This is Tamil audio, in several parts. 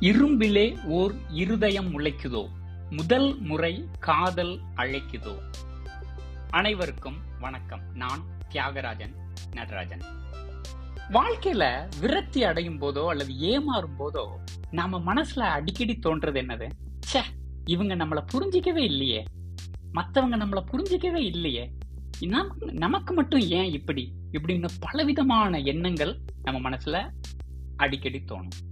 இரும்பிலே ஓர் இருதயம் முளைக்குதோ? முதல் முறை காதல் அழைக்குதோ? அனைவருக்கும் வணக்கம். நான் தியாகராஜன் நடராஜன். வாழ்க்கையில விரக்தி அடையும் போதோ அல்லது ஏமாறும் போதோ நாம மனசுல அடிக்கடி தோன்றது என்னது? ச்சே இவங்க நம்மளை புரிஞ்சிக்கவே இல்லையே. மத்தவங்க நம்மள புரிஞ்சிக்கவே இல்லையே. நமக்கு மட்டும் ஏன் இப்படி? இப்படின்னு பலவிதமான எண்ணங்கள் நம்ம மனசுல அடிக்கடி தோணும்.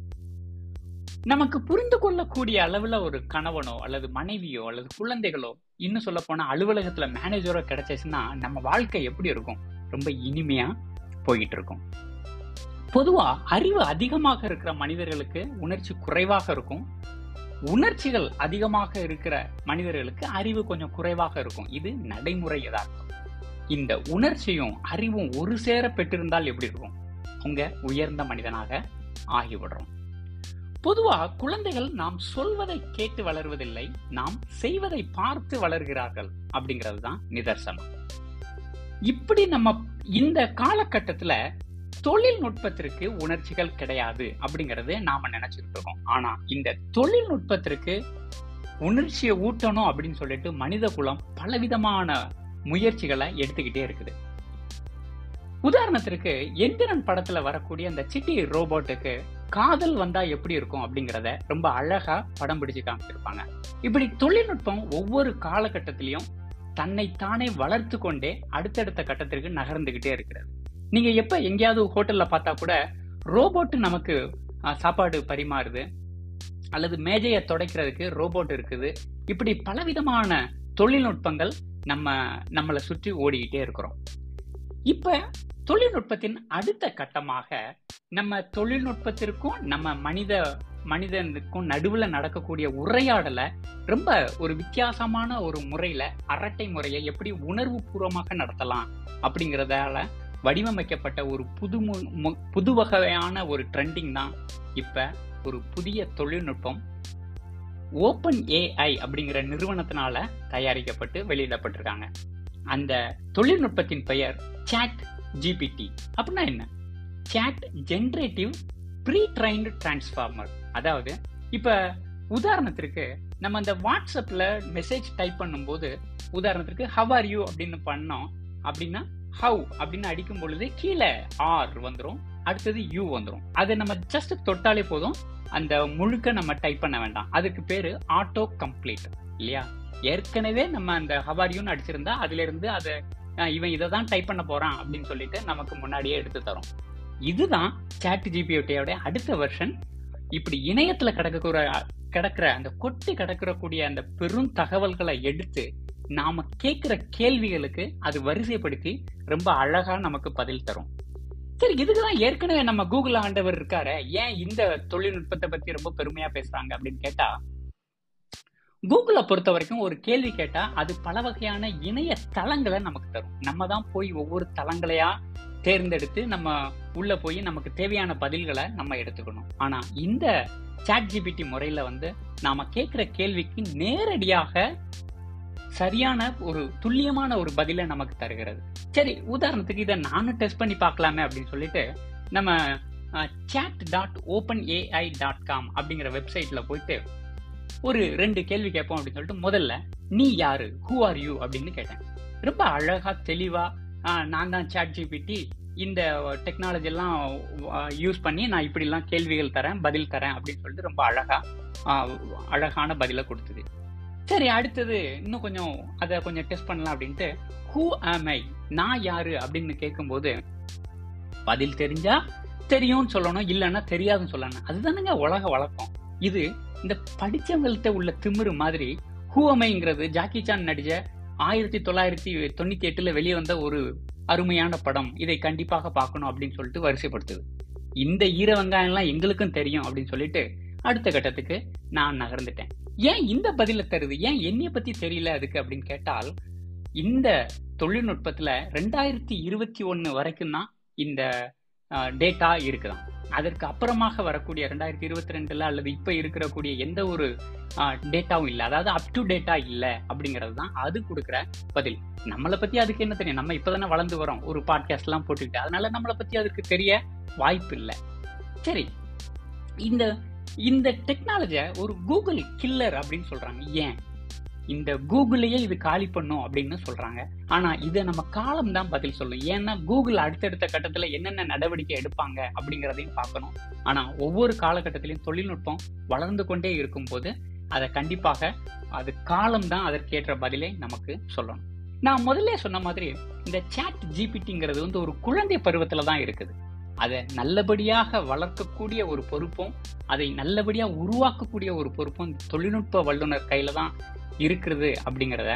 நமக்கு புரிந்து கொள்ளக்கூடிய அளவுல ஒரு கணவனோ அல்லது மனைவியோ அல்லது குழந்தைகளோ இன்னும் சொல்ல போனா அலுவலகத்துல மேனேஜரோ கிடைச்சிச்சுன்னா நம்ம வாழ்க்கை எப்படி இருக்கும்? ரொம்ப இனிமையா போயிட்டு இருக்கும். பொதுவா அறிவு அதிகமாக இருக்கிற மனிதர்களுக்கு உணர்ச்சி குறைவாக இருக்கும். உணர்ச்சிகள் அதிகமாக இருக்கிற மனிதர்களுக்கு அறிவு கொஞ்சம் குறைவாக இருக்கும். இது நடைமுறை யதார்த்தம். இந்த உணர்ச்சியும் அறிவும் ஒரு சேர பெற்றிருந்தால் எப்படி இருக்கும்? அவங்க உயர்ந்த மனிதனாக ஆகிவிடுறோம். பொதுவா குழந்தைகள் நாம் சொல்வதை கேட்டு வளர்வதில்லை நாம் செய்வதை பார்த்து வளர்கிறார்கள் அப்படிங்கிறது தான் நிதர்சனம். இப்படி நம்ம இந்த காலகட்டத்துல தொழில்நுட்பத்திற்கு உணர்ச்சிகள் கிடையாது அப்படிங்கறது நாம நினைச்சிட்டு இருக்கோம் ஆனா இந்த தொழில்நுட்பத்திற்கு உணர்ச்சியை ஊட்டணும் அப்படின்னு சொல்லிட்டு மனித குலம் பலவிதமான முயற்சிகளை எடுத்துக்கிட்டே இருக்குது. உதாரணத்திற்கு எந்திரன் படத்துல வரக்கூடிய அந்த சிட்டி ரோபோட்டுக்கு காதல் வந்தா எப்படி இருக்கும் அப்படிங்கிறத ரொம்ப அழகா படம் பிடிச்சு காமிச்சிருப்பாங்க. இப்படி தொழில்நுட்பம் ஒவ்வொரு காலகட்டத்திலையும் தன்னைத்தானே வளர்த்து கொண்டே அடுத்தடுத்த கட்டத்திற்கு நகர்ந்துகிட்டே இருக்கிறது. நீங்க எப்ப எங்கேயாவது ஹோட்டல்ல பார்த்தா கூட ரோபோட் நமக்கு சாப்பாடு பரிமாறுது அல்லது மேஜையை துடைக்கிறதுக்கு ரோபோட் இருக்குது. இப்படி பலவிதமான தொழில்நுட்பங்கள் நம்ம நம்மளை சுற்றி ஓடிக்கிட்டே இருக்கிறோம். இப்ப தொழில்நுட்பத்தின் அடுத்த கட்டமாக நம்ம தொழில்நுட்பத்திற்கும் நம்ம மனித மனிதனுக்கும் நடுவுல நடக்கக்கூடிய உரையாடலை ரொம்ப ஒரு வித்தியாசமான ஒரு முறையில அரட்டை முறையை எப்படி உணர்வு பூர்வமாக நடத்தலாம் அப்படிங்கிறதால வடிவமைக்கப்பட்ட ஒரு புது புது வகையான ஒரு ட்ரெண்டிங் தான் இப்ப ஒரு புதிய தொழில்நுட்பம். ஓப்பன் ஏஐ அப்படிங்கிற நிறுவனத்தினால தயாரிக்கப்பட்டு வெளியிடப்பட்டிருக்காங்க. அந்த தொழில்நுட்பத்தின் பெயர் சாட் ஜிபிடி அப்படின்னா என்ன? Chat generative pre trained transformer அதாவது இப்ப உதாரணத்திற்கு நம்ம அந்த வாட்ஸ்அப்ல மெசேஜ் டைப் பண்ணும்போது உதாரணத்திற்கு ஹவ் ஆர் யூ அப்படின்னு பண்ணோம் அப்படின்னா ஹவ் அப்படின்னு அடிக்கும் பொழுது கீழே ஆர் வந்துடும் அடுத்தது யூ வந்துடும் அதை நம்ம ஜஸ்ட் தொட்டாலே போதும். அந்த முழுக்க நம்ம டைப் பண்ண வேண்டாம். அதுக்கு பேரு ஆட்டோ கம்ப்ளீட் இல்லையா? ஏற்கனவே நம்ம அந்த ஹவாரியூன்னு அடிச்சிருந்தா அதுல இருந்து அதை இவன் இதை தான் டைப் பண்ண போறான் அப்படின்னு சொல்லிட்டு நமக்கு முன்னாடியே எடுத்து தரும். இதுதான் சாட் ஜிபிஓட்டியோடைய அடுத்த வெர்ஷன் இப்படி இணையத்தில் கிடக்கக்கூட கிடக்கிற அந்த கொட்டி கிடக்கிறக்கூடிய அந்த பெரும் தகவல்களை எடுத்து நாம கேட்குற கேள்விகளுக்கு அது வரிசைப்படுத்தி ரொம்ப அழகா நமக்கு பதில் தரும். சரி இதுக்குதான் ஏற்கனவே நம்ம கூகுள் ஆண்டவர் இருக்காரு. ஏன் இந்த தொழில்நுட்பத்தை பத்தி ரொம்ப பெருமையா பேசுறாங்க அப்படின்னு கேட்டா கூகுளை பொறுத்த வரைக்கும் ஒரு கேள்வி கேட்டா அது பல வகையான இணைய தளங்களை நமக்கு தரும். நம்ம தான் போய் ஒவ்வொரு தளங்களையா தேர்ந்தெடுத்து நம்ம உள்ள போய் நமக்கு தேவையான பதில்களை நம்ம எடுத்துக்கணும். ஆனா இந்த சாட் ஜிபிடி முறையில வந்து நாம கேட்கிற கேள்விக்கு நேரடியாக சரியான ஒரு துல்லியமான ஒரு பதிலை நமக்கு தருகிறது. சரி உதாரணத்துக்கு இதை நானும் டெஸ்ட் பண்ணி பார்க்கலாமே அப்படின்னு சொல்லிட்டு நம்ம chat dot open AI dot com அப்படிங்கிற வெப்சைட்ல போயிட்டு ஒரு ரெண்டு கேள்வி கேட்போம் அப்படின்னு சொல்லிட்டு முதல்ல நீ யாரு? ஹூ ஆர் யூ அப்படின்னு கேட்டேன். ரொம்ப அழகா தெளிவா நான் தான் சாட் ஜிபிடி இந்த டெக்னாலஜி எல்லாம் யூஸ் பண்ணி நான் இப்படிலாம் கேள்விகள் தரேன் பதில் தரேன் அப்படின்னு சொல்லிட்டு ரொம்ப அழகா அழகான பதிலை கொடுத்தது. சரி அடுத்தது இன்னும் கொஞ்சம் அதை கொஞ்சம் டெஸ்ட் பண்ணலாம் அப்படின்ட்டு ஹூ ஆம் ஐ நான் யாரு? அப்படின்னு கேட்கும்போது பதில் தெரிஞ்சா தெரியும்னு சொல்லணும் இல்லைன்னா தெரியாதுன்னு சொல்லணும். அதுதானுங்க உலக வழக்கம். இது இந்த படிச்சவங்கள்ட்ட உள்ள திமிரு மாதிரி ஹூவமைங்கிறது ஜாக்கி சான் நடிச்ச ஆயிரத்தி தொள்ளாயிரத்தி தொண்ணூத்தி எட்டுல வெளியே வந்த ஒரு அருமையான படம். இதை கண்டிப்பாக பார்க்கணும் அப்படின்னு சொல்லிட்டு வரிசைப்படுத்துது. இந்த ஈர வெங்காயம்லாம் எங்களுக்கும் தெரியும் அப்படின்னு சொல்லிட்டு அடுத்த கட்டத்துக்கு நான் நகர்ந்துட்டேன். ஏன் இந்த பதில தருது? ஏன் என்னைய பத்தி தெரியல அதுக்கு அப்படின்னு கேட்டால் இந்த தொழில்நுட்பத்துல ரெண்டாயிரத்தி இருபத்தி ஒன்னு வரைக்கும் தான் இந்த டேட்டா இருக்குதான் அதற்கு அப்புறமாக வரக்கூடிய ரெண்டாயிரத்தி இருபத்தி ரெண்டுல அல்லது இப்ப இருக்கக்கூடிய எந்த ஒரு டேட்டாவும் இல்லை. அதாவது அப் டு டேட்டா இல்லை அப்படிங்கிறது தான் அது கொடுக்குற பதில். நம்மளை பத்தி அதுக்கு என்ன தெரியும்? நம்ம இப்பதானே வளர்ந்து வரோம் ஒரு பாட்காஸ்ட் எல்லாம் போட்டுக்கிட்டு. அதனால நம்மளை பத்தி அதுக்கு தெரிய வாய்ப்பு இல்லை. சரி. இந்த இந்த டெக்னாலஜியை ஒரு கூகுள் கில்லர் அப்படின்னு சொல்றாங்க. ஏன்? இந்த கூகுளையே இது காலி பண்ணும் அப்படின்னு சொல்றாங்க. ஆனா இதை நம்ம காலம் தான் பதில் சொல்லும். ஏன்னா கூகுள் அடுத்தடுத்த கட்டத்துல என்னென்ன நடவடிக்கை எடுப்பாங்க அப்படிங்கிறதையும் பார்க்கணும். ஆனா ஒவ்வொரு காலகட்டத்திலையும் தொழில்நுட்பம் வளர்ந்து கொண்டே இருக்கும் போது அதை கண்டிப்பாக அது காலம் தான் அதற்கேற்ற பதிலை நமக்கு சொல்லணும். நான் முதல்ல சொன்ன மாதிரி இந்த சாட் ஜிபிடிங்கிறது வந்து ஒரு குழந்தை பருவத்துல தான் இருக்குது. அதை நல்லபடியாக வளர்க்கக்கூடிய ஒரு பொறுப்பும் அதை நல்லபடியா உருவாக்கக்கூடிய ஒரு பொறுப்பும் தொழில்நுட்ப வல்லுநர் கையில தான் இருக்கிறது அப்படிங்கிறத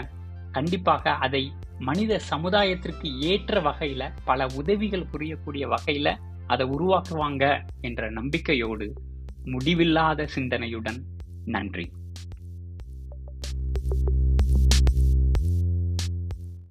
கண்டிப்பாக அதை மனித சமுதாயத்திற்கு ஏற்ற வகையில பல உதவிகள் புரியக்கூடிய வகையில அதை உருவாக்குவாங்க என்ற நம்பிக்கையோடு முடிவில்லாத சிந்தனையுடன் நன்றி.